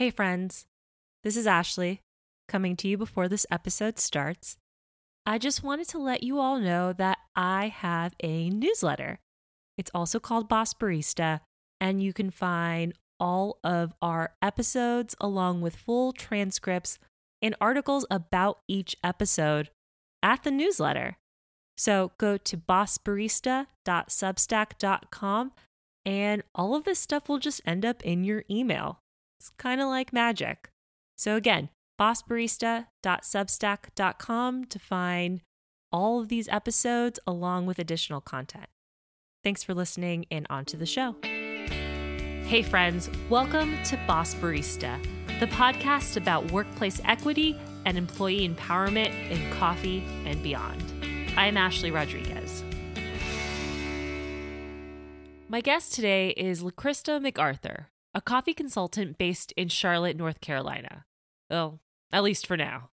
Hey, friends. This is Ashley coming to you before this episode starts. I just wanted to let you all know that I have a newsletter. It's also called Boss Barista, and you can find all of our episodes along with full transcripts and articles about each episode at the newsletter. So go to bossbarista.substack.com and all of this stuff will just end up in your email. It's kind of like magic. So again, bossbarista.substack.com to find all of these episodes along with additional content. Thanks for listening and on to the show. Hey, friends, welcome to Boss Barista, the podcast about workplace equity and employee empowerment in coffee and beyond. I'm Ashley Rodriguez. My guest today is LaChrista McArthur, a coffee consultant based in Charlotte, North Carolina. Well, at least for now.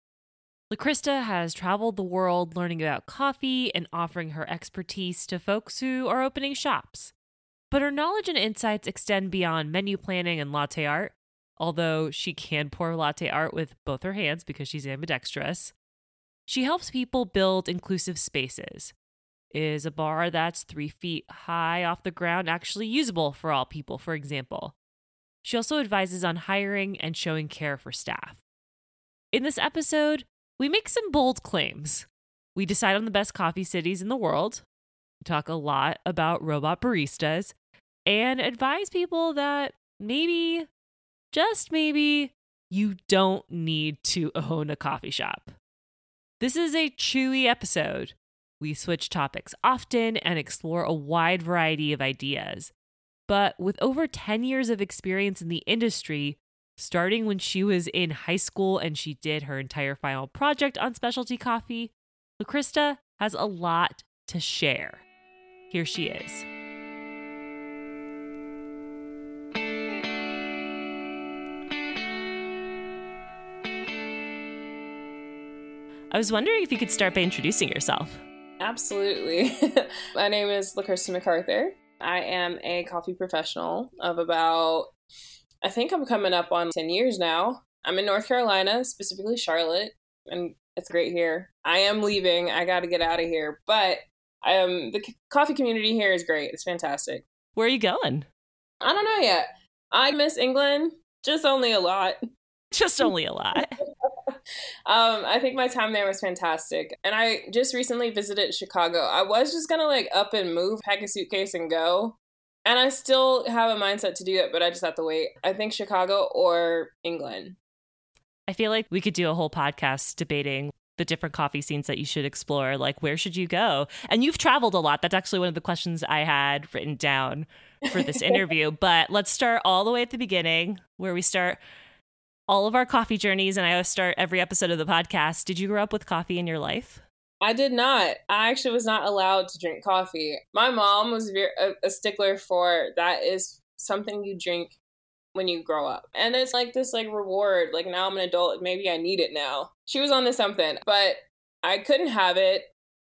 LaChrista has traveled the world learning about coffee and offering her expertise to folks who are opening shops. But her knowledge and insights extend beyond menu planning and latte art, although she can pour latte art with both her hands because she's ambidextrous. She helps people build inclusive spaces. Is a bar that's three feet high off the ground actually usable for all people, for example? She also advises on hiring and showing care for staff. In this episode, we make some bold claims. We decide on the best coffee cities in the world, talk a lot about robot baristas, and advise people that maybe, just maybe, you don't need to own a coffee shop. This is a chewy episode. We switch topics often and explore a wide variety of ideas. But with over 10 years of experience in the industry, starting when she was in high school and she did her entire final project on specialty coffee, LaChrista has a lot to share. Here she is. I was wondering if you could start by introducing yourself. Absolutely. My name is LaChrista McArthur. I am a coffee professional of about, I think I'm coming up on 10 years now. I'm in North Carolina, specifically Charlotte, and it's great here. I am leaving. I got to get out of here, but I am the coffee community here is great. It's fantastic. Where are you going? I don't know yet. I miss England, just only a lot. Just only a lot. um, I think my time there was fantastic. And I just recently visited Chicago. I was just gonna like up and move, pack a suitcase and go. And I still have a mindset to do it, but I just have to wait. I think Chicago or England. I feel like we could do a whole podcast debating the different coffee scenes that you should explore. Like, where should you go? And you've traveled a lot. That's actually one of the questions I had written down for this interview. but let's start all the way at the beginning, where we start all of our coffee journeys, and I always start every episode of the podcast. Did you grow up with coffee in your life? I did not. I actually was not allowed to drink coffee. My mom was a, stickler for that is something you drink when you grow up. And it's like this like reward. Like now I'm an adult, maybe I need it now. She was on to something, but I couldn't have it.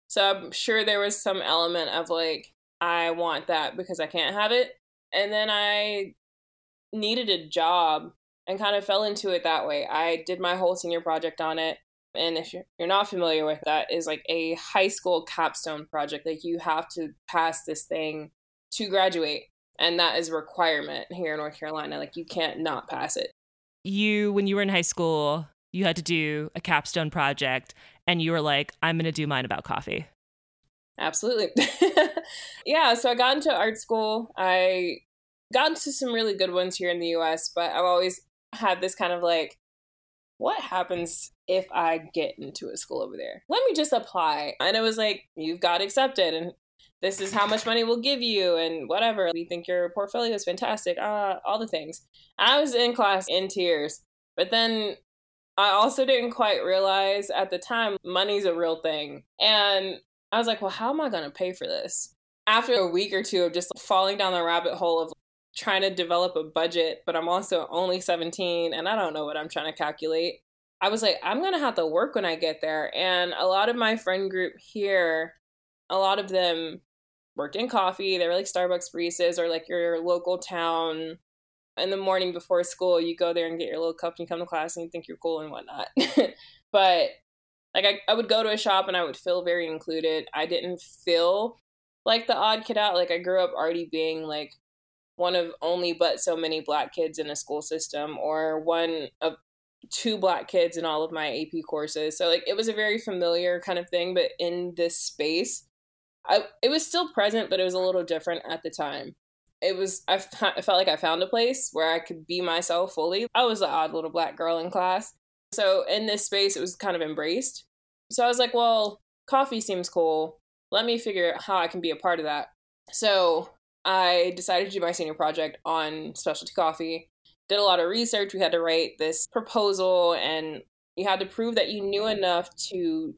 So I'm sure there was some element of like I want that because I can't have it. And then I needed a job and kind of fell into it that way. I did my whole senior project on it. And if you're, not familiar with that, is like a high school capstone project. Like you have to pass this thing to graduate. And that is a requirement here in North Carolina. Like you can't not pass it. You, when you were in high school, you had to do a capstone project and you were like, I'm going to do mine about coffee. Absolutely. yeah. So I got into art school. I got into some really good ones here in the US, but I've always had this kind of like, what happens if I get into a school over there? Let me just apply. And it was like, you've got accepted and this is how much money we'll give you and whatever. We think your portfolio is fantastic. Uh, all the things. I was in class in tears. But then I also didn't quite realize at the time money's a real thing. And I was like, well, how am I going to pay for this? After a week or two of just falling down the rabbit hole of trying to develop a budget, but I'm also only 17 and I don't know what I'm trying to calculate. I was like, I'm going to have to work when I get there. And a lot of my friend group here, a lot of them worked in coffee. They were like Starbucks baristas or like your local town in the morning before school, you go there and get your little cup and you come to class and you think you're cool and whatnot. but like I, I would go to a shop and I would feel very included. I didn't feel like the odd kid out. Like I grew up already being like one of only but so many black kids in a school system or one of two black kids in all of my AP courses. So like it was a very familiar kind of thing, but in this space, I it was still present, but it was a little different at the time. It was I, I felt like I found a place where I could be myself fully. I was the odd little black girl in class. So in this space it was kind of embraced. So I was like, well, coffee seems cool. Let me figure out how I can be a part of that. So I decided to do my senior project on specialty coffee did a lot of research. We had to write this proposal and you had to prove that you knew enough to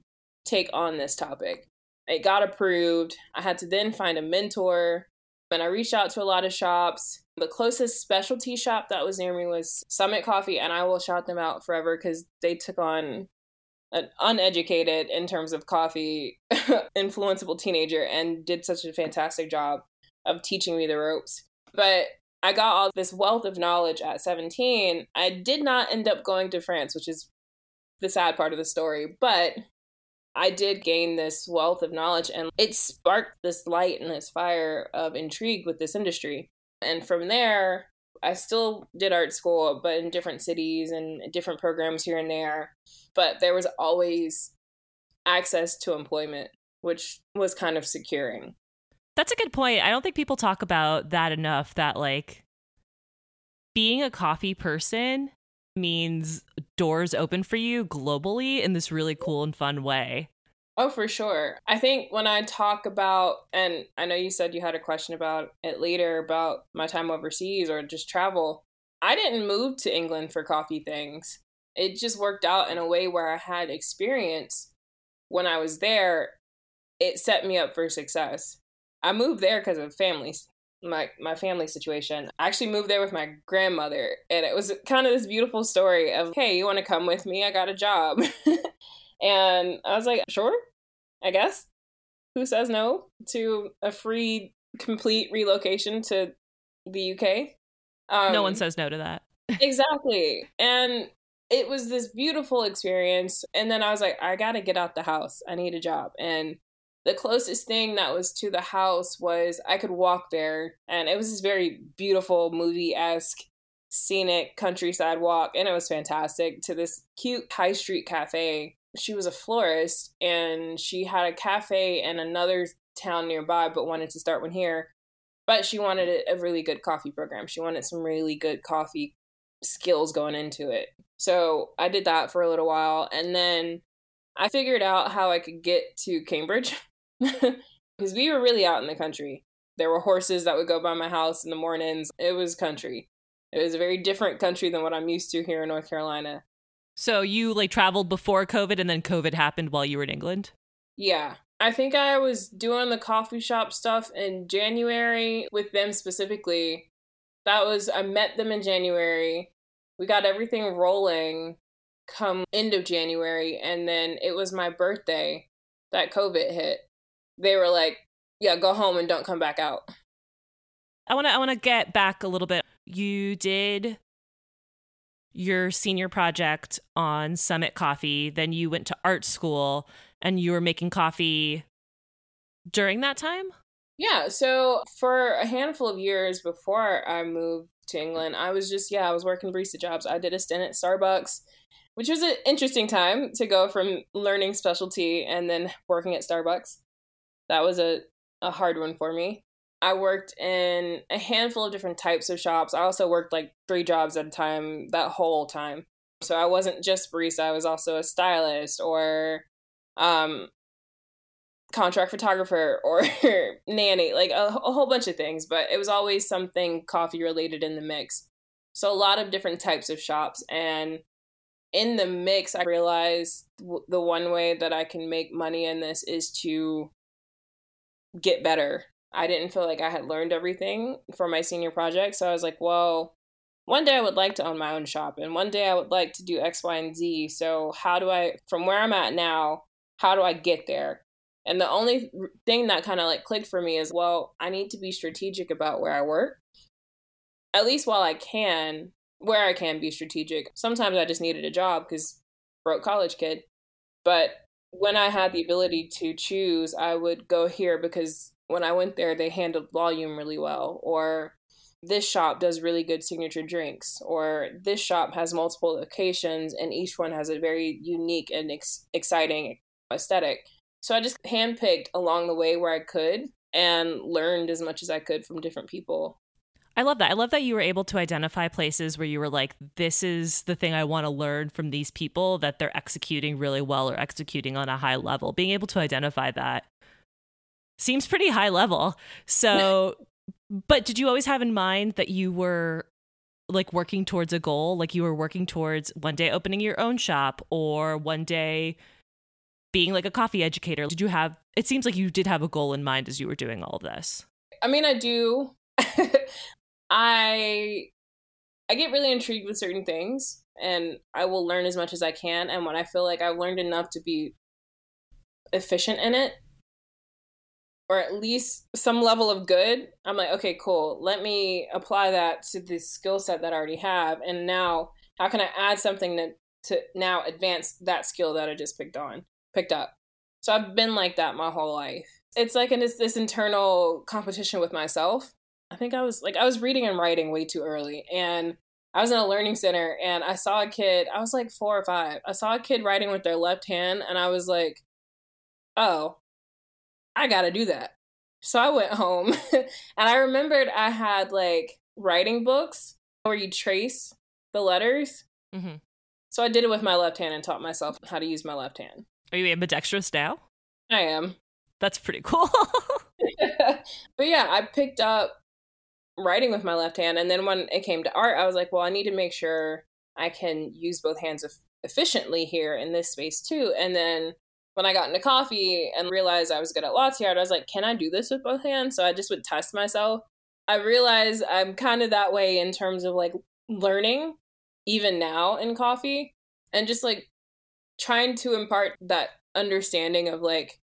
take on this topic. It got approved. I had to then find a mentor. And I reached out to a lot of shops. The closest specialty shop that was near me was Summit Coffee, and I will shout them out forever because they took on an uneducated in terms of coffee, influenceable teenager and did such a fantastic job of teaching me the ropes. But I got all this wealth of knowledge at 17. I did not end up going to France, which is the sad part of the story, but I did gain this wealth of knowledge and it sparked this light and this fire of intrigue with this industry. And from there, I still did art school, but in different cities and different programs here and there. But there was always access to employment, which was kind of securing. That's a good point. I don't think people talk about that enough that like being a coffee person means doors open for you globally in this really cool and fun way. Oh, for sure. I think when I talk about, and I know you said you had a question about it later about my time overseas or just travel. I didn't move to England for coffee things. It just worked out in a way where I had experience when I was there. It set me up for success. I moved there because of family, my my family situation. I actually moved there with my grandmother, and it was kind of this beautiful story of, "Hey, you want to come with me? I got a job," and I was like, "Sure, I guess." Who says no to a free, complete relocation to the UK? Um, no one says no to that. exactly, and it was this beautiful experience. And then I was like, I got to get out the house. I need a job, and the closest thing that was to the house was I could walk there, and it was this very beautiful movie esque scenic countryside walk, and it was fantastic to this cute high street cafe. She was a florist, and she had a cafe in another town nearby, but wanted to start one here. But she wanted a really good coffee program. She wanted some really good coffee skills going into it. So I did that for a little while, and then I figured out how I could get to Cambridge because we were really out in the country. There were horses that would go by my house in the mornings. It was country. It was a very different country than what I'm used to here in North Carolina. So you like traveled before COVID and then COVID happened while you were in England? Yeah. I think I was doing the coffee shop stuff in January with them specifically. That was I met them in January. We got everything rolling come end of January and then it was my birthday that COVID hit they were like, "Yeah, go home and don't come back out." I want to I want to get back a little bit. You did your senior project on Summit Coffee, then you went to art school and you were making coffee during that time? Yeah, so for a handful of years before I moved to England, I was just yeah, I was working barista jobs. I did a stint at Starbucks, which was an interesting time to go from learning specialty and then working at Starbucks that was a, a hard one for me. I worked in a handful of different types of shops. I also worked like three jobs at a time that whole time. So I wasn't just barista, I was also a stylist or um contract photographer or nanny, like a, a whole bunch of things, but it was always something coffee related in the mix. So a lot of different types of shops and in the mix I realized the one way that I can make money in this is to get better. I didn't feel like I had learned everything for my senior project. So I was like, well, one day I would like to own my own shop and one day I would like to do X, Y, and Z. So, how do I, from where I'm at now, how do I get there? And the only thing that kind of like clicked for me is, well, I need to be strategic about where I work. at least while I can, where I can be strategic. Sometimes I just needed a job because broke college kid. But when I had the ability to choose, I would go here because when I went there, they handled volume really well. Or this shop does really good signature drinks. Or this shop has multiple locations and each one has a very unique and ex- exciting aesthetic. So I just handpicked along the way where I could and learned as much as I could from different people. I love that. I love that you were able to identify places where you were like, this is the thing I want to learn from these people that they're executing really well or executing on a high level. Being able to identify that seems pretty high level. So, but did you always have in mind that you were like working towards a goal? Like you were working towards one day opening your own shop or one day being like a coffee educator? Did you have, it seems like you did have a goal in mind as you were doing all of this. I mean, I do. I I get really intrigued with certain things and I will learn as much as I can and when I feel like I've learned enough to be efficient in it or at least some level of good, I'm like, okay, cool. Let me apply that to the skill set that I already have and now how can I add something that to now advance that skill that I just picked on, picked up. So I've been like that my whole life. It's like in it's this internal competition with myself I think I was like I was reading and writing way too early and I was in a learning center and I saw a kid, I was like 4 or 5. I saw a kid writing with their left hand and I was like, "Oh, I got to do that." So I went home and I remembered I had like writing books where you trace the letters. Mm-hmm. So I did it with my left hand and taught myself how to use my left hand. Are you ambidextrous now? I am. That's pretty cool. but yeah, I picked up writing with my left hand. And then when it came to art, I was like, well, I need to make sure I can use both hands efficiently here in this space too. And then when I got into coffee and realized I was good at latte art, I was like, can I do this with both hands? So I just would test myself. I realized I'm kind of that way in terms of like learning, even now in coffee, and just like trying to impart that understanding of like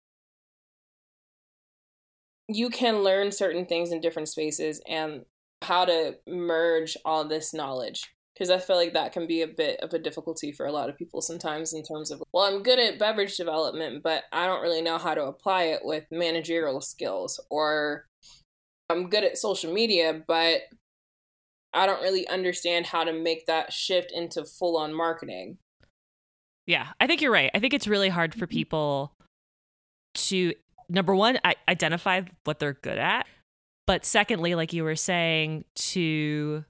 you can learn certain things in different spaces and how to merge all this knowledge because I feel like that can be a bit of a difficulty for a lot of people sometimes in terms of, well, I'm good at beverage development, but I don't really know how to apply it with managerial skills, or I'm good at social media, but I don't really understand how to make that shift into full on marketing. Yeah, I think you're right. I think it's really hard for mm-hmm. people to number one, I identify what they're good at. But secondly, like you were saying, to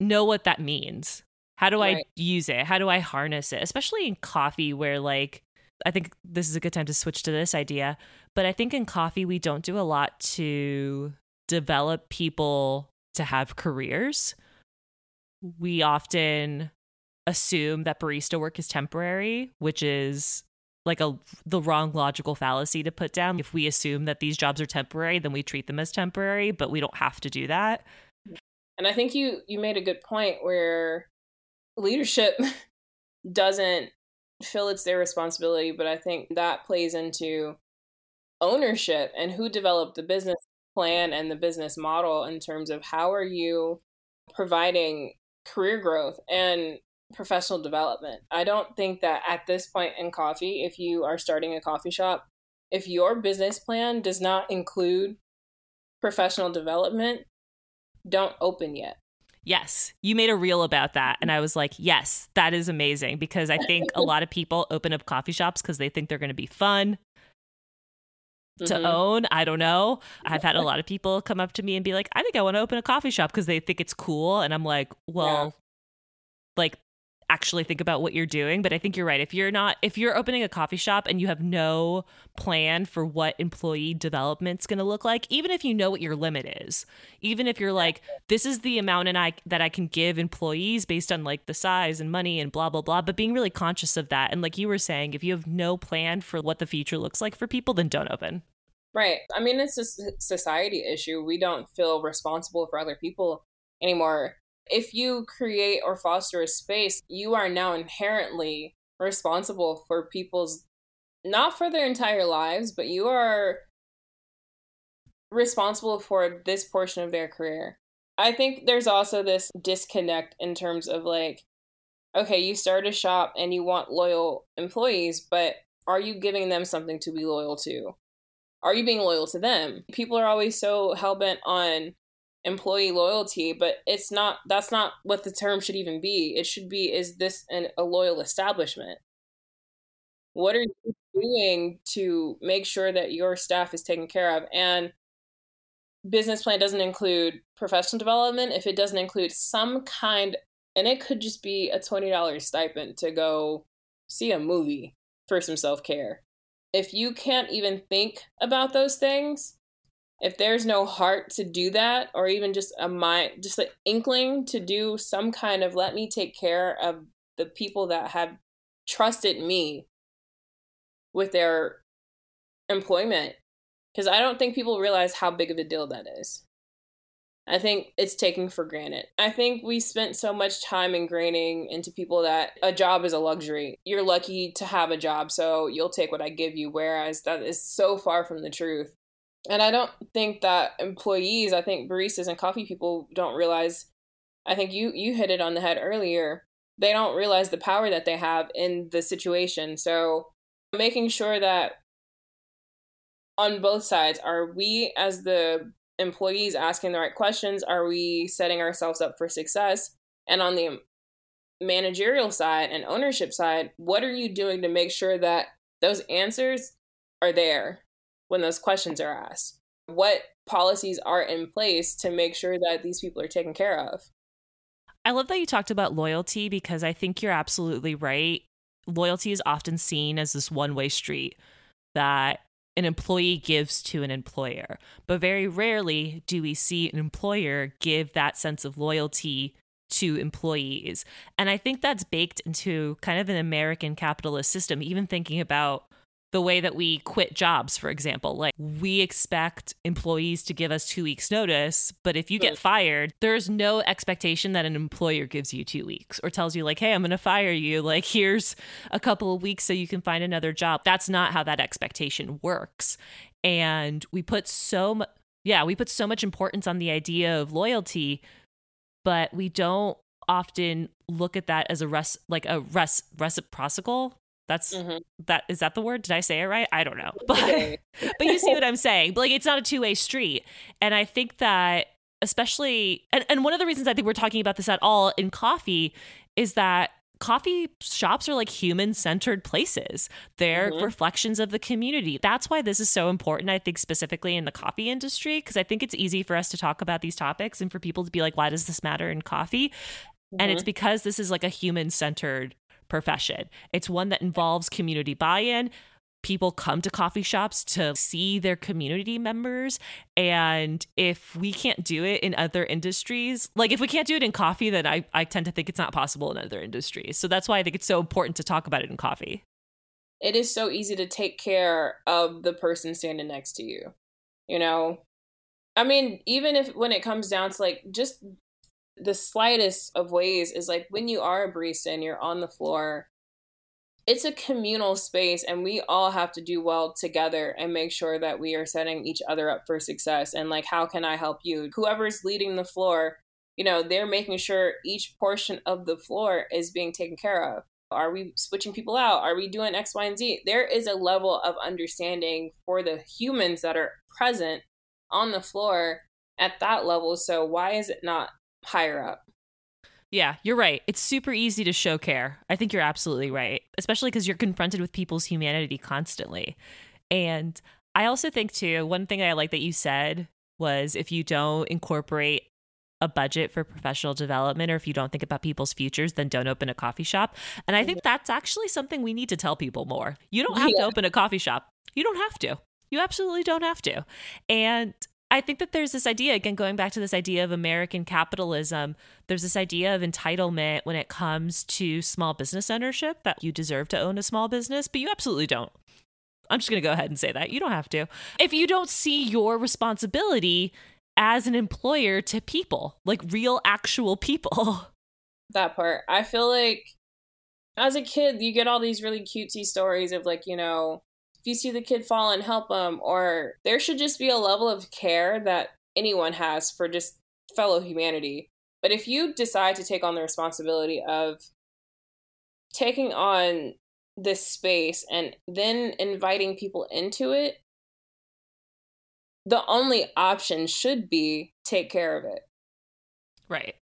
know what that means. How do right. I use it? How do I harness it? Especially in coffee, where like, I think this is a good time to switch to this idea. But I think in coffee, we don't do a lot to develop people to have careers. We often assume that barista work is temporary, which is like a the wrong logical fallacy to put down. If we assume that these jobs are temporary, then we treat them as temporary, but we don't have to do that. And I think you you made a good point where leadership doesn't feel it's their responsibility, but I think that plays into ownership and who developed the business plan and the business model in terms of how are you providing career growth and professional development. I don't think that at this point in coffee, if you are starting a coffee shop, if your business plan does not include professional development, don't open yet. Yes, you made a reel about that. And I was like, yes, that is amazing because I think a lot of people open up coffee shops because they think they're going to be fun to mm-hmm. own. I don't know. I've had a lot of people come up to me and be like, I think I want to open a coffee shop because they think it's cool. And I'm like, well, yeah. like actually think about what you're doing but i think you're right. If you're not if you're opening a coffee shop and you have no plan for what employee development's going to look like even if you know what your limit is even if you're like this is the amount and i that i can give employees based on like the size and money and blah blah blah but being really conscious of that and like you were saying if you have no plan for what the future looks like for people then don't open. Right. I mean it's a society issue. We don't feel responsible for other people anymore if you create or foster a space, you are now inherently responsible for people's not for their entire lives, but you are responsible for this portion of their career. I think there's also this disconnect in terms of like, okay, you start a shop and you want loyal employees, but are you giving them something to be loyal to? Are you being loyal to them? People are always so hell bent on employee loyalty, but it's not, that's not what the term should even be. It should be, is this an, a loyal establishment? What are you doing to make sure that your staff is taken care of? And business plan doesn't include professional development, if it doesn't include some kind, and it could just be a $20 stipend to go see a movie for some self care. If you can't even think about those things, if there's no heart to do that, or even just a mind, just an inkling to do some kind of let me take care of the people that have trusted me with their employment because I don't think people realize how big of a deal that is. I think it's taken for granted. I think we spent so much time ingraining into people that a job is a luxury. You're lucky to have a job, so you'll take what I give you, whereas that is so far from the truth. And I don't think that employees, I think baristas and coffee people don't realize I think you you hit it on the head earlier. They don't realize the power that they have in the situation. So making sure that on both sides are we as the employees asking the right questions are we setting ourselves up for success and on the managerial side and ownership side what are you doing to make sure that those answers are there when those questions are asked what policies are in place to make sure that these people are taken care of I love that you talked about loyalty because I think you're absolutely right. Loyalty is often seen as this one way street that an employee gives to an employer. But very rarely do we see an employer give that sense of loyalty to employees. And I think that's baked into kind of an American capitalist system, even thinking about the way that we quit jobs, for example. Like we expect employees to give us two weeks' notice, but if you get fired, there's no expectation that an employer gives you two weeks or tells you, like, hey, I'm going to fire you. Like, here's a couple of weeks so you can find another job. That's not how that expectation works. And we put so much, yeah, we put so much importance on the idea of loyalty, but we don't often look at that as a res like a res reciprocal that's mm-hmm. that is that the word? Did I say it right? I don't know. But but you see what I'm saying. But like it's not a two-way street. And I think that especially and, and one of the reasons I think we're talking about this at all in coffee is that coffee shops are like human centered places. They're mm-hmm. reflections of the community. That's why this is so important, I think, specifically in the coffee industry, because I think it's easy for us to talk about these topics and for people to be like, why does this matter in coffee? Mm-hmm. And it's mm-hmm. because this is like a human centered profession. It's one that involves community buy in. People come to coffee shops to see their community members. And if we can't do it in other industries, like if we can't do it in coffee, then I, I tend to think it's not possible in other industries. So that's why I think it's so important to talk about it in coffee. It is so easy to take care of the person standing next to you. You know, I mean, even if when it comes down to like just the slightest of ways is like when you are a barista and you're on the floor it's a communal space and we all have to do well together and make sure that we are setting each other up for success and like how can i help you? Whoever's leading the floor you know they're making sure each portion of the floor is being taken care of. Are we switching people out? Are we doing x y and z? There is a level of understanding for the humans that are present on the floor at that level. So why is it not higher up. Yeah, you're right. It's super easy to show care. I think you're absolutely right, especially because you're confronted with people's humanity constantly. And I also think, too, one thing I like that you said was if you don't incorporate a budget for professional development or if you don't think about people's futures, then don't open a coffee shop. And I think that's actually something we need to tell people more. You don't have yeah. to open a coffee shop, you don't have to. You absolutely don't have to. And I think that there's this idea, again, going back to this idea of American capitalism, there's this idea of entitlement when it comes to small business ownership that you deserve to own a small business, but you absolutely don't. I'm just going to go ahead and say that. You don't have to. If you don't see your responsibility as an employer to people, like real, actual people. That part. I feel like as a kid, you get all these really cutesy stories of like, you know, you see the kid fall and help them or there should just be a level of care that anyone has for just fellow humanity. But if you decide to take on the responsibility of taking on this space and then inviting people into it, the only option should be take care of it. Right.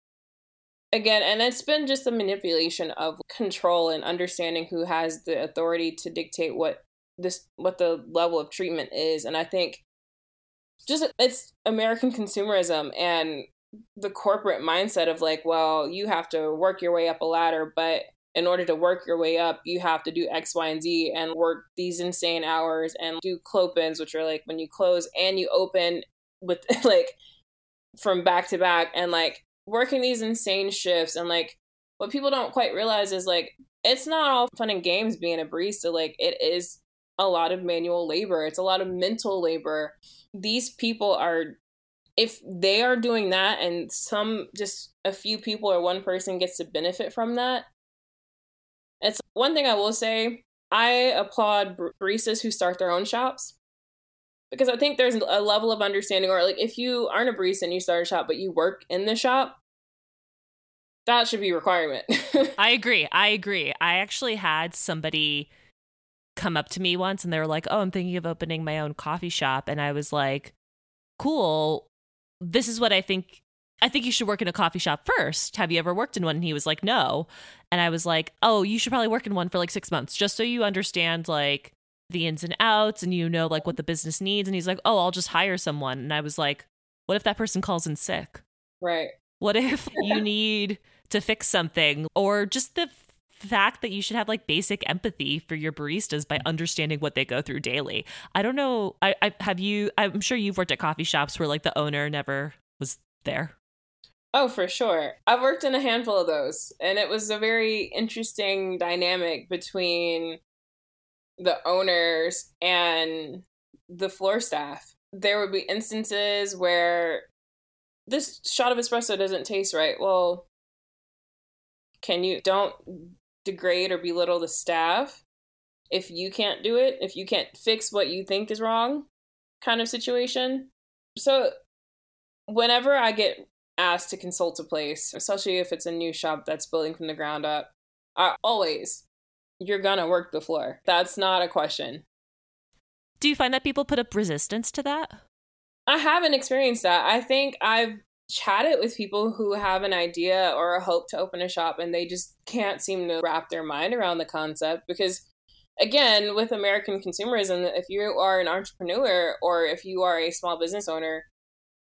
Again, and it's been just a manipulation of control and understanding who has the authority to dictate what this what the level of treatment is. And I think just it's American consumerism and the corporate mindset of like, well, you have to work your way up a ladder, but in order to work your way up, you have to do X, Y, and Z and work these insane hours and do clopens, which are like when you close and you open with like from back to back and like working these insane shifts. And like what people don't quite realize is like it's not all fun and games being a barista. Like it is a lot of manual labor, it's a lot of mental labor. These people are if they are doing that and some just a few people or one person gets to benefit from that it's one thing I will say. I applaud baristas who start their own shops because I think there's a level of understanding, or like if you aren't a barista and you start a shop but you work in the shop, that should be a requirement. I agree. I agree. I actually had somebody come up to me once and they were like, "Oh, I'm thinking of opening my own coffee shop," and I was like, "Cool. This is what I think I think you should work in a coffee shop first. Have you ever worked in one? And he was like, no. And I was like, oh, you should probably work in one for like six months just so you understand like the ins and outs and you know like what the business needs. And he's like, oh, I'll just hire someone. And I was like, what if that person calls in sick? Right. What if you need to fix something or just the fact that you should have like basic empathy for your baristas by understanding what they go through daily. I don't know. I, I have you. I'm sure you've worked at coffee shops where like the owner never was there. Oh, for sure. I've worked in a handful of those, and it was a very interesting dynamic between the owners and the floor staff. There would be instances where this shot of espresso doesn't taste right. Well, can you don't degrade or belittle the staff if you can't do it, if you can't fix what you think is wrong, kind of situation. So, whenever I get asked to consult a place, especially if it's a new shop that's building from the ground up, I always, you're gonna work the floor. That's not a question. Do you find that people put up resistance to that? I haven't experienced that. I think I've chatted with people who have an idea or a hope to open a shop and they just can't seem to wrap their mind around the concept because again with american consumerism if you are an entrepreneur or if you are a small business owner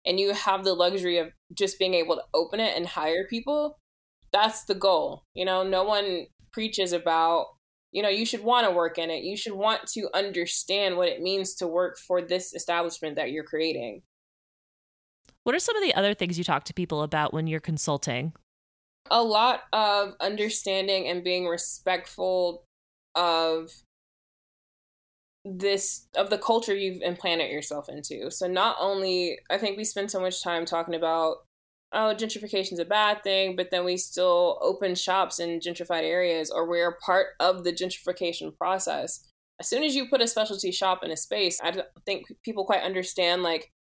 and you have the luxury of just being able to open it and hire people, that's the goal. You know, no one preaches about, you know, you should want to work in it. You should want to understand what it means to work for this establishment that you're creating. What are some of the other things you talk to people about when you're consulting? A lot of understanding and being respectful of this of the culture you've implanted yourself into. So not only I think we spend so much time talking about oh gentrification is a bad thing, but then we still open shops in gentrified areas or we're part of the gentrification process. As soon as you put a specialty shop in a space, I don't think people quite understand like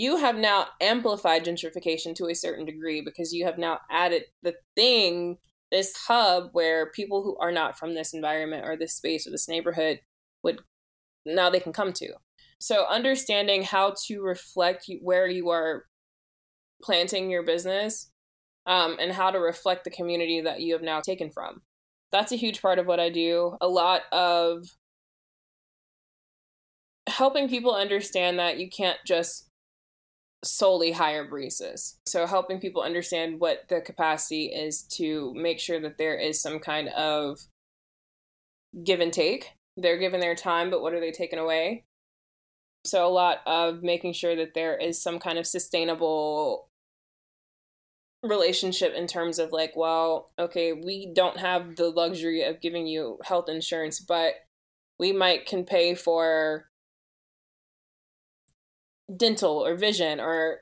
you have now amplified gentrification to a certain degree because you have now added the thing this hub where people who are not from this environment or this space or this neighborhood would now they can come to. So understanding how to reflect where you are planting your business um, and how to reflect the community that you have now taken from. That's a huge part of what I do. A lot of helping people understand that you can't just solely hire baristas. So helping people understand what the capacity is to make sure that there is some kind of give and take they're given their time, but what are they taking away? So, a lot of making sure that there is some kind of sustainable relationship in terms of like, well, okay, we don't have the luxury of giving you health insurance, but we might can pay for dental or vision or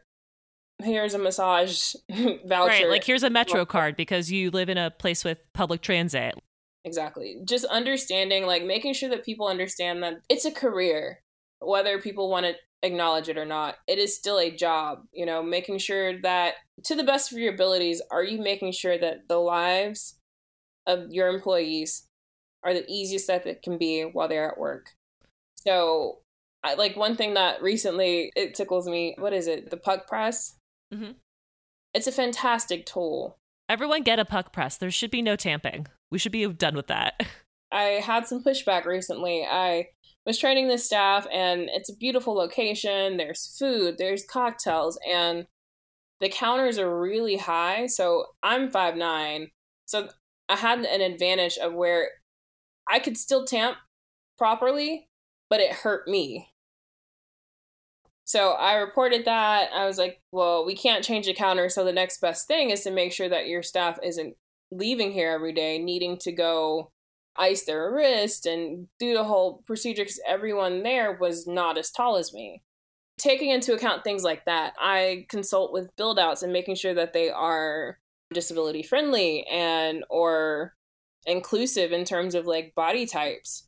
here's a massage voucher. Right, like here's a Metro card because you live in a place with public transit. Exactly. Just understanding, like making sure that people understand that it's a career, whether people want to acknowledge it or not. It is still a job, you know, making sure that to the best of your abilities, are you making sure that the lives of your employees are the easiest that it can be while they're at work? So, I, like one thing that recently it tickles me. What is it? The puck press. Mm-hmm. It's a fantastic tool. Everyone get a puck press. There should be no tamping. We should be done with that. I had some pushback recently. I was training the staff, and it's a beautiful location. There's food, there's cocktails, and the counters are really high. So I'm five nine, so I had an advantage of where I could still tamp properly, but it hurt me. So I reported that. I was like, well, we can't change the counter. So the next best thing is to make sure that your staff isn't leaving here every day needing to go ice their wrist and do the whole procedure because everyone there was not as tall as me. Taking into account things like that, I consult with build outs and making sure that they are disability friendly and or inclusive in terms of like body types.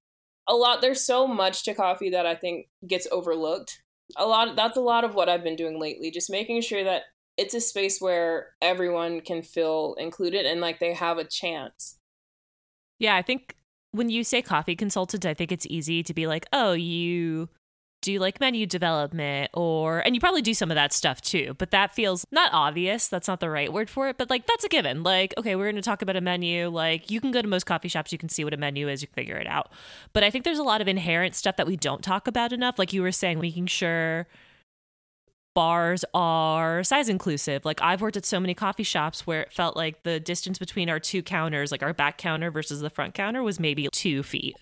A lot there's so much to coffee that I think gets overlooked. A lot that's a lot of what I've been doing lately, just making sure that it's a space where everyone can feel included and like they have a chance. Yeah, I think when you say coffee consultant, I think it's easy to be like, oh, you do you like menu development or and you probably do some of that stuff too but that feels not obvious that's not the right word for it but like that's a given. Like okay we're going to talk about a menu like you can go to most coffee shops you can see what a menu is you can figure it out. But i think there's a lot of inherent stuff that we don't talk about enough like you were saying making sure bars are size inclusive. Like I've worked at so many coffee shops where it felt like the distance between our two counters, like our back counter versus the front counter, was maybe two feet,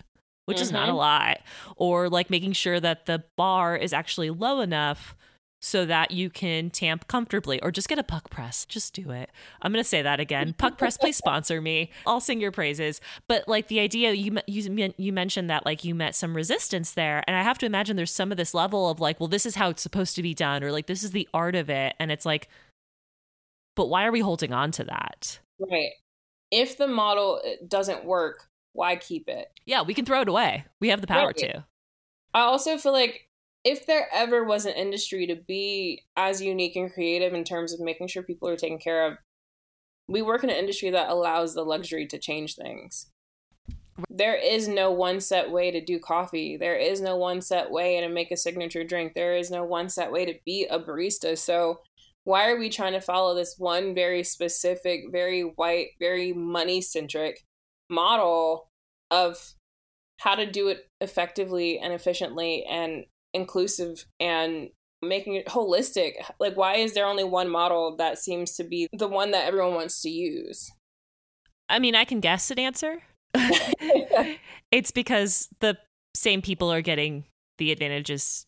which mm-hmm. is not a mm-hmm. lot. Or like making sure that the bar is actually low enough so that you can tamp comfortably or just get a puck press. Just do it. I'm going to say that again. Puck press, please sponsor me. I'll sing your praises. But like the idea you you you mentioned that like you met some resistance there and I have to imagine there's some of this level of like, well this is how it's supposed to be done or like this is the art of it and it's like but why are we holding on to that? Right. If the model uh, doesn't work, why keep it? Yeah, we can throw it away. We have the power right. to. I also feel like if there ever was an industry to be as unique and creative in terms of making sure people are taken care of, we work in an industry that allows the luxury to change things. There is no one set way to do coffee. There is no one set way to make a signature drink. There is no one set way to be a barista. So, why are we trying to follow this one very specific, very white, very money centric model of how to do it effectively and efficiently and inclusive and making it holistic. Like, why is there only one model that seems to be the one that everyone wants to use? I mean, I can guess an answer. it's because the same people are getting the advantages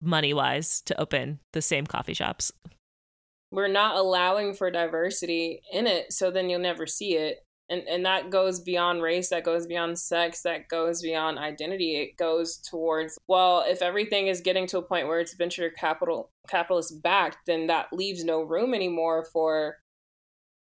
money wise to open the same coffee shops. We're not allowing for diversity in it, so then you'll never see it and and that goes beyond race that goes beyond sex that goes beyond identity. It goes towards well if everything is getting to a point where it's venture capital capitalist backed then that leaves no room anymore for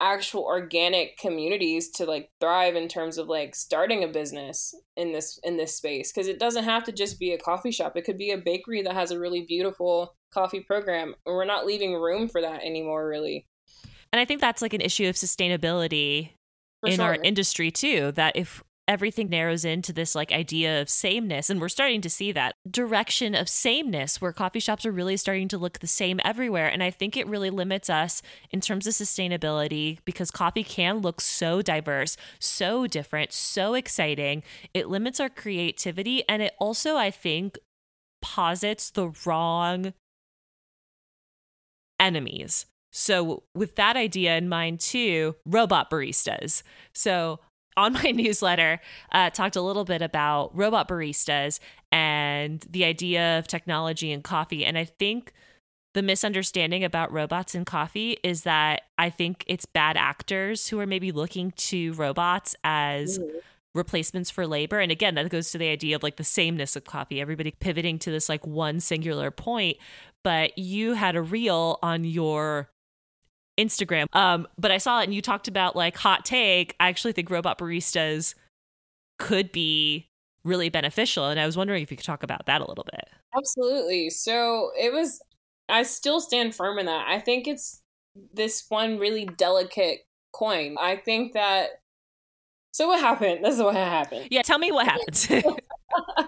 actual organic communities to like thrive in terms of like starting a business in this in this space. Because it doesn't have to just be a coffee shop. It could be a bakery that has a really beautiful coffee program. We're not leaving room for that anymore really. And i think that's like an issue of sustainability for in sure. our industry too that if everything narrows into this like idea of sameness and we're starting to see that direction of sameness where coffee shops are really starting to look the same everywhere and i think it really limits us in terms of sustainability because coffee can look so diverse so different so exciting it limits our creativity and it also i think posits the wrong enemies so, with that idea in mind, too, robot baristas. So, on my newsletter, uh, talked a little bit about robot baristas and the idea of technology and coffee. And I think the misunderstanding about robots and coffee is that I think it's bad actors who are maybe looking to robots as. Mm-hmm replacements for labor. And again, that goes to the idea of like the sameness of coffee, everybody pivoting to this like one singular point. But you had a reel on your Instagram. Um, but I saw it and you talked about like hot take. I actually think robot baristas could be really beneficial. And I was wondering if you could talk about that a little bit. Absolutely. So it was, I still stand firm in that. I think it's this one really delicate coin. I think that so what happened? This is what happened. Yeah, tell me what happened.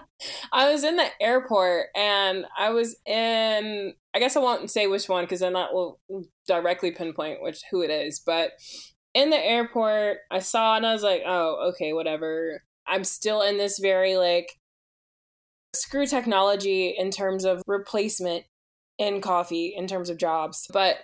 I was in the airport and I was in I guess I won't say which one because then that will directly pinpoint which who it is, but in the airport I saw and I was like, "Oh, okay, whatever." I'm still in this very like screw technology in terms of replacement in coffee in terms of jobs. But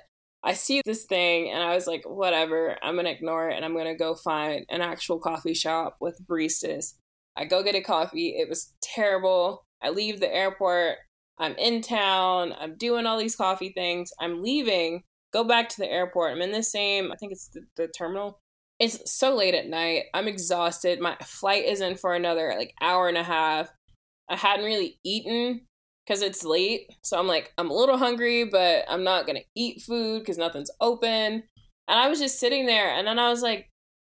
I see this thing and I was like, whatever, I'm gonna ignore it and I'm gonna go find an actual coffee shop with baristas. I go get a coffee. It was terrible. I leave the airport. I'm in town. I'm doing all these coffee things. I'm leaving, go back to the airport. I'm in the same, I think it's the, the terminal. It's so late at night. I'm exhausted. My flight is in for another like hour and a half. I hadn't really eaten because it's late. So I'm like, I'm a little hungry, but I'm not going to eat food because nothing's open. And I was just sitting there and then I was like,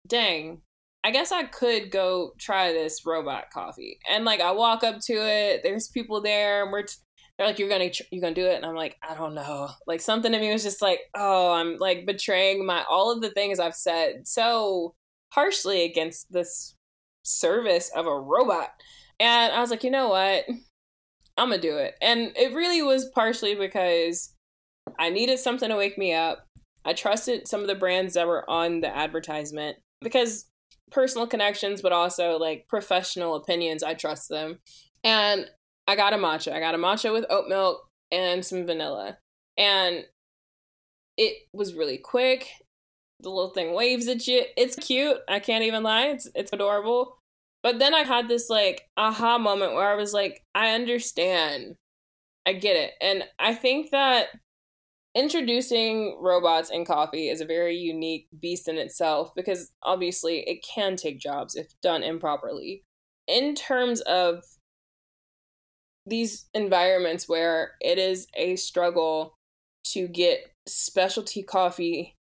dang, I guess I could go try this robot coffee. And like I walk up to it, there's people there and we're t- they're like you're going to you're to do it and I'm like, I don't know. Like something in me was just like, oh, I'm like betraying my all of the things I've said so harshly against this service of a robot. And I was like, you know what? I'm gonna do it. And it really was partially because I needed something to wake me up. I trusted some of the brands that were on the advertisement because personal connections, but also like professional opinions, I trust them. And I got a matcha. I got a matcha with oat milk and some vanilla. And it was really quick. The little thing waves at you. It's cute. I can't even lie. It's it's adorable. But then I had this like aha moment where I was like, I understand. I get it. And I think that introducing robots in coffee is a very unique beast in itself because obviously it can take jobs if done improperly. In terms of these environments where it is a struggle to get specialty coffee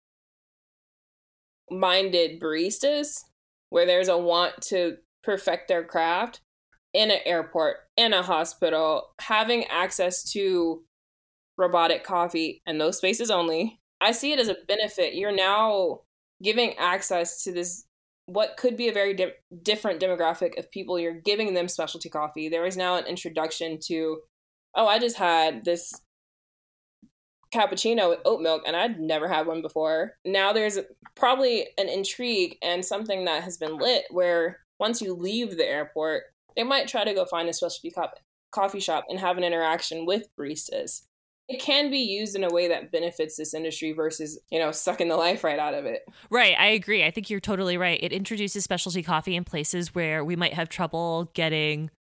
minded baristas, where there's a want to perfect their craft in an airport, in a hospital, having access to robotic coffee and those spaces only. I see it as a benefit. You're now giving access to this what could be a very di- different demographic of people you're giving them specialty coffee there is now an introduction to oh i just had this cappuccino with oat milk and i'd never had one before now there's probably an intrigue and something that has been lit where once you leave the airport, they might try to go find a specialty co- coffee shop and have an interaction with baristas. It can be used in a way that benefits this industry versus, you know, sucking the life right out of it. Right. I agree. I think you're totally right. It introduces specialty coffee in places where we might have trouble getting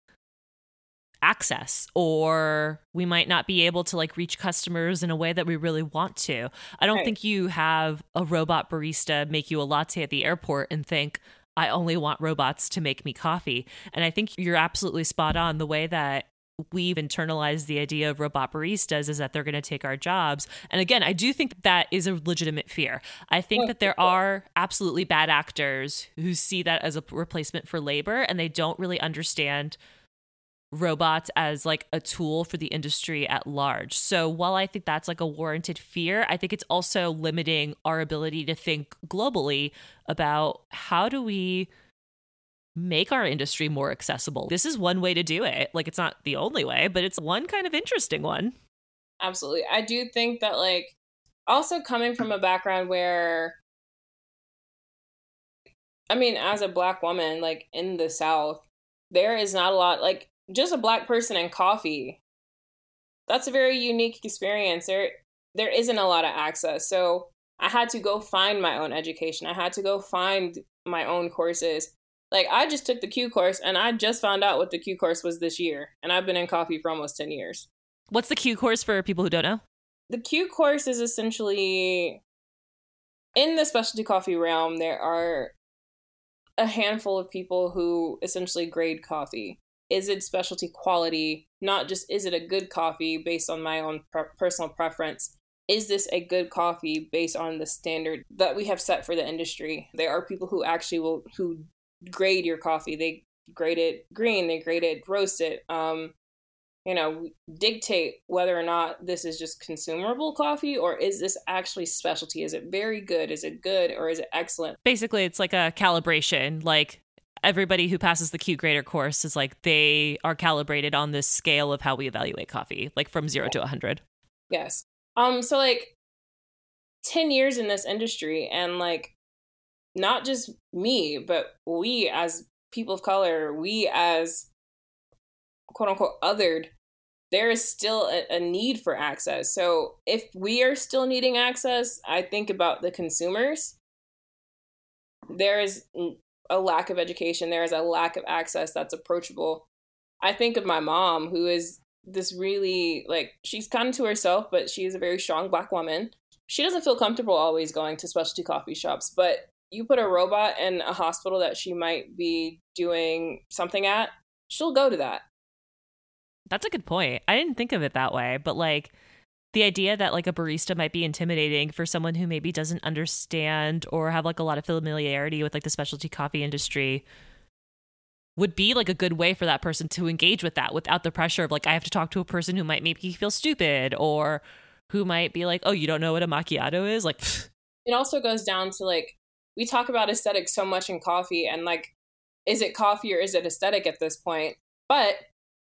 access or we might not be able to like reach customers in a way that we really want to. I don't right. think you have a robot barista make you a latte at the airport and think, I only want robots to make me coffee. And I think you're absolutely spot on. The way that we've internalized the idea of robot baristas is that they're going to take our jobs. And again, I do think that is a legitimate fear. I think that there are absolutely bad actors who see that as a replacement for labor and they don't really understand robots as like a tool for the industry at large. So while I think that's like a warranted fear, I think it's also limiting our ability to think globally about how do we make our industry more accessible. This is one way to do it. Like it's not the only way, but it's one kind of interesting one. Absolutely. I do think that like also coming from a background where I mean, as a black woman, like in the South, there is not a lot like just a black person and coffee that's a very unique experience there there isn't a lot of access so i had to go find my own education i had to go find my own courses like i just took the q course and i just found out what the q course was this year and i've been in coffee for almost 10 years what's the q course for people who don't know the q course is essentially in the specialty coffee realm there are a handful of people who essentially grade coffee is it specialty quality? Not just is it a good coffee based on my own per- personal preference. Is this a good coffee based on the standard that we have set for the industry? There are people who actually will who grade your coffee. They grade it green, they grade it roasted. Um, you know, dictate whether or not this is just consumable coffee or is this actually specialty? Is it very good? Is it good or is it excellent? Basically, it's like a calibration. Like everybody who passes the Q grader course is like they are calibrated on this scale of how we evaluate coffee, like from zero to 100. Yes. Um, so like 10 years in this industry and like not just me, but we as people of color, we as quote unquote othered there is still a, a, need for access. So if we are still needing access, I think about the consumers. There is a lack of education, there is a lack of access that's approachable. I think of my mom, who is this really like she's kind to herself, but she is a very strong black woman. She doesn't feel comfortable always going to specialty coffee shops, but you put a robot in a hospital that she might be doing something at, she'll go to that that's a good point. I didn't think of it that way, but like the idea that like a barista might be intimidating for someone who maybe doesn't understand or have like a lot of familiarity with like the specialty coffee industry would be like a good way for that person to engage with that without the pressure of like I have to talk to a person who might make me feel stupid or who might be like, "Oh, you don't know what a macchiato is?" Like it also goes down to like we talk about aesthetics so much in coffee and like is it coffee or is it aesthetic at this point? But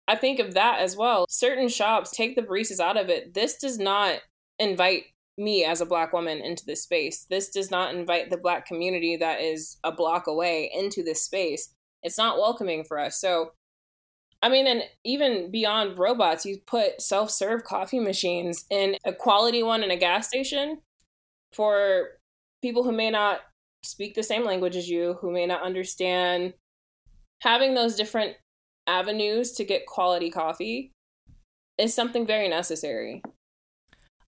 I think of that as well. Certain shops take the baristas out of it. This does not invite me as a black woman into this space. This does not invite the black community that is a block away into this space. It's not welcoming for us. So, I mean, and even beyond robots, you put self serve coffee machines in a quality one in a gas station for people who may not speak the same language as you, who may not understand having those different avenues to get quality coffee is something very necessary.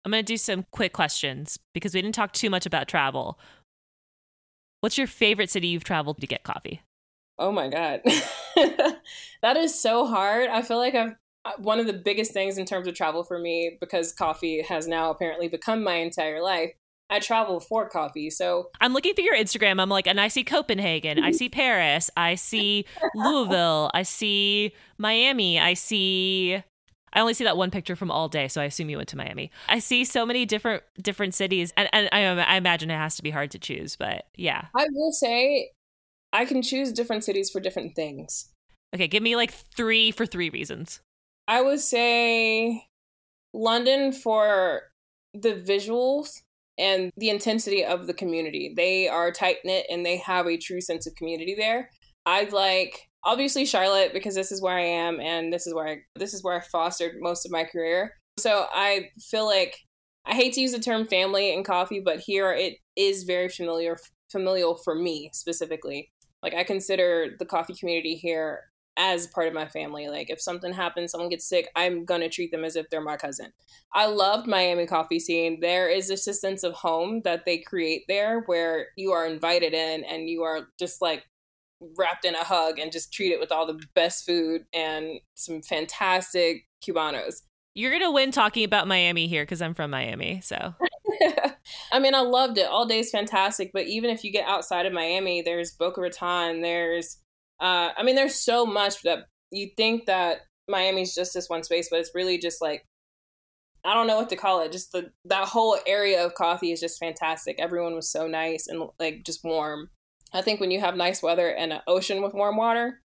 I'm going to do some quick questions because we didn't talk too much about travel. What's your favorite city you've traveled to get coffee? Oh my God. that is so hard. I feel like I've uh, one of the biggest things in terms of travel for me because coffee has now apparently become my entire life I travel for coffee. So I'm looking through your Instagram. I'm like, and I see Copenhagen, I see Paris, I see Louisville, I see Miami, I see. I only see that one picture from all day, so I assume you went to Miami. I see so many different different cities, and, and I, I imagine it has to be hard to choose, but yeah. I will say, I can choose different cities for different things. Okay, give me like three for three reasons. I would say London for the visuals and the intensity of the community. They are tight knit and they have a true sense of community there. I'd like obviously Charlotte because this is where I am and this is where I, this is where I fostered most of my career. So I feel like I hate to use the term family and coffee, but here it is very familiar familial for me specifically. Like I consider the coffee community here as part of my family. Like if something happens, someone gets sick, I'm gonna treat them as if they're my cousin. I loved Miami coffee scene. There is just a sense of home that they create there where you are invited in and you are just like wrapped in a hug and just treated with all the best food and some fantastic cubanos. You're gonna win talking about Miami here because I'm from Miami, so I mean, I loved it. All day is fantastic, but even if you get outside of Miami, there's Boca Raton, there's uh, I mean, there's so much that you think that Miami's just this one space, but it's really just like I don't know what to call it. Just the that whole area of coffee is just fantastic. Everyone was so nice and like just warm. I think when you have nice weather and an ocean with warm water,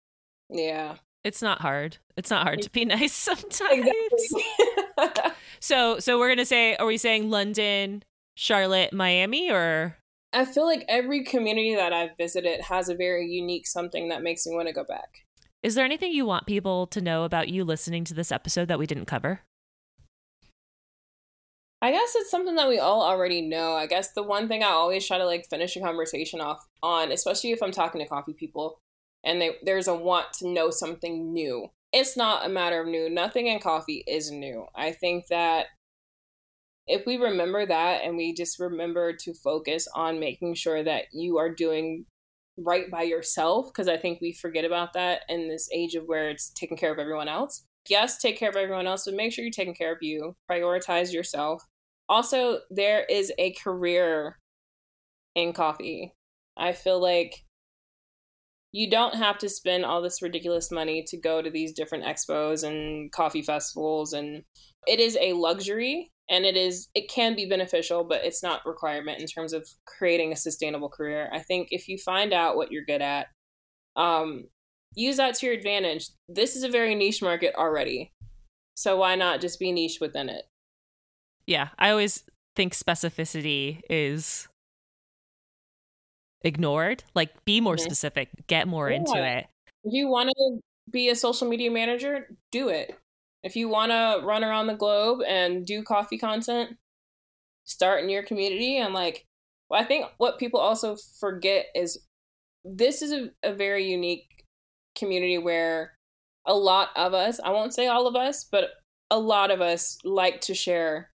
yeah, it's not hard. It's not hard to be nice sometimes. Exactly. so, so we're gonna say, are we saying London, Charlotte, Miami, or I feel like every community that I've visited has a very unique something that makes me want to go back. Is there anything you want people to know about you listening to this episode that we didn't cover? I guess it's something that we all already know. I guess the one thing I always try to like finish a conversation off on, especially if I'm talking to coffee people and they, there's a want to know something new. It's not a matter of new. Nothing in coffee is new. I think that if we remember that and we just remember to focus on making sure that you are doing right by yourself because i think we forget about that in this age of where it's taking care of everyone else. Yes take care of everyone else but make sure you're taking care of you. Prioritize yourself. Also there is a career in coffee. I feel like you don't have to spend all this ridiculous money to go to these different expos and coffee festivals and it is a luxury and it is it can be beneficial but it's not requirement in terms of creating a sustainable career. I think if you find out what you're good at um, use that to your advantage. This is a very niche market already so why not just be niche within it? Yeah i always think specificity is ignored. Like be more mm-hmm. specific get more yeah. into it. If you want to be a social media manager do it if you want to run around the globe and do coffee content, start in your community. And like, well, I think what people also forget is this is a, a very unique community where a lot of us, I won't say all of us, but a lot of us like to share.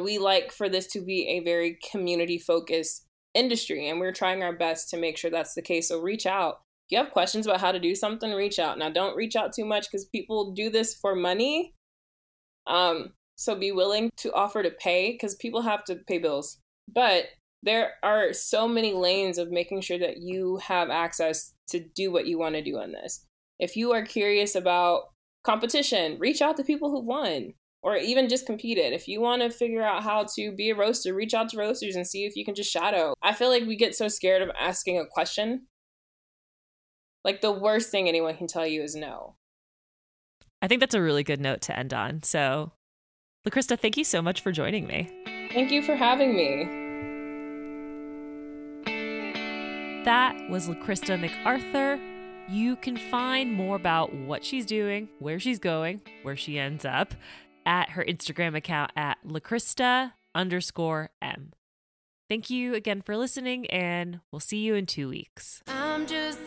We like for this to be a very community focused industry, and we're trying our best to make sure that's the case. So reach out if you have questions about how to do something, reach out. Now, don't reach out too much because people do this for money. Um, so be willing to offer to pay because people have to pay bills. But there are so many lanes of making sure that you have access to do what you want to do on this. If you are curious about competition, reach out to people who've won or even just competed. If you want to figure out how to be a roaster, reach out to roasters and see if you can just shadow. I feel like we get so scared of asking a question like the worst thing anyone can tell you is no. I think that's a really good note to end on. So, LaChrista, thank you so much for joining me. Thank you for having me. That was LaChrista McArthur. You can find more about what she's doing, where she's going, where she ends up at her Instagram account at LaChrista underscore M. Thank you again for listening, and we'll see you in two weeks.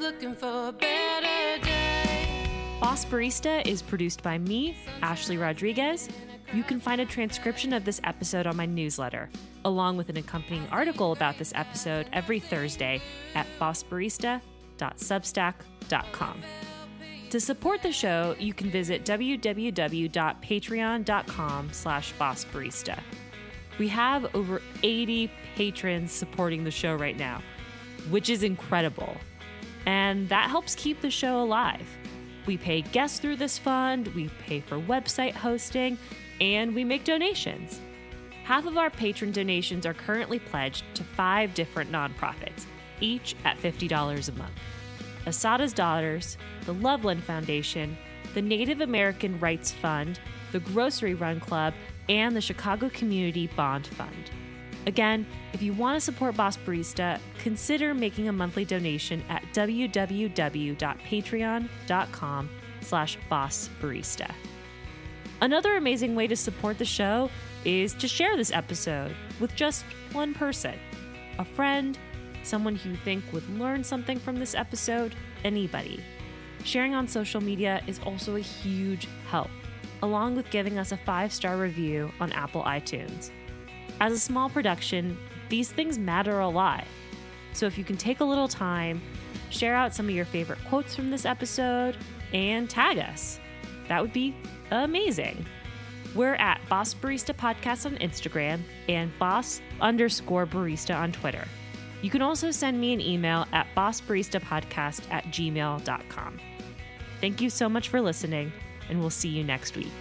Looking for a better day. Boss Barista is produced by me, Ashley Rodriguez. You can find a transcription of this episode on my newsletter, along with an accompanying article about this episode every Thursday at bossbarista.substack.com. To support the show, you can visit www.patreon.com slash bossbarista. We have over 80 patrons supporting the show right now, which is incredible. And that helps keep the show alive. We pay guests through this fund, we pay for website hosting, and we make donations. Half of our patron donations are currently pledged to five different nonprofits, each at $50 a month Asada's Daughters, the Loveland Foundation, the Native American Rights Fund, the Grocery Run Club, and the Chicago Community Bond Fund. Again, if you want to support Boss Barista, consider making a monthly donation at www.patreon.com slash bossbarista. Another amazing way to support the show is to share this episode with just one person. A friend, someone who you think would learn something from this episode, anybody. Sharing on social media is also a huge help along with giving us a five star review on Apple iTunes. As a small production, these things matter a lot. So if you can take a little time, share out some of your favorite quotes from this episode, and tag us, that would be amazing. We're at Boss Barista Podcast on Instagram and Boss underscore barista on Twitter. You can also send me an email at bossbaristapodcast at gmail.com. Thank you so much for listening and we'll see you next week.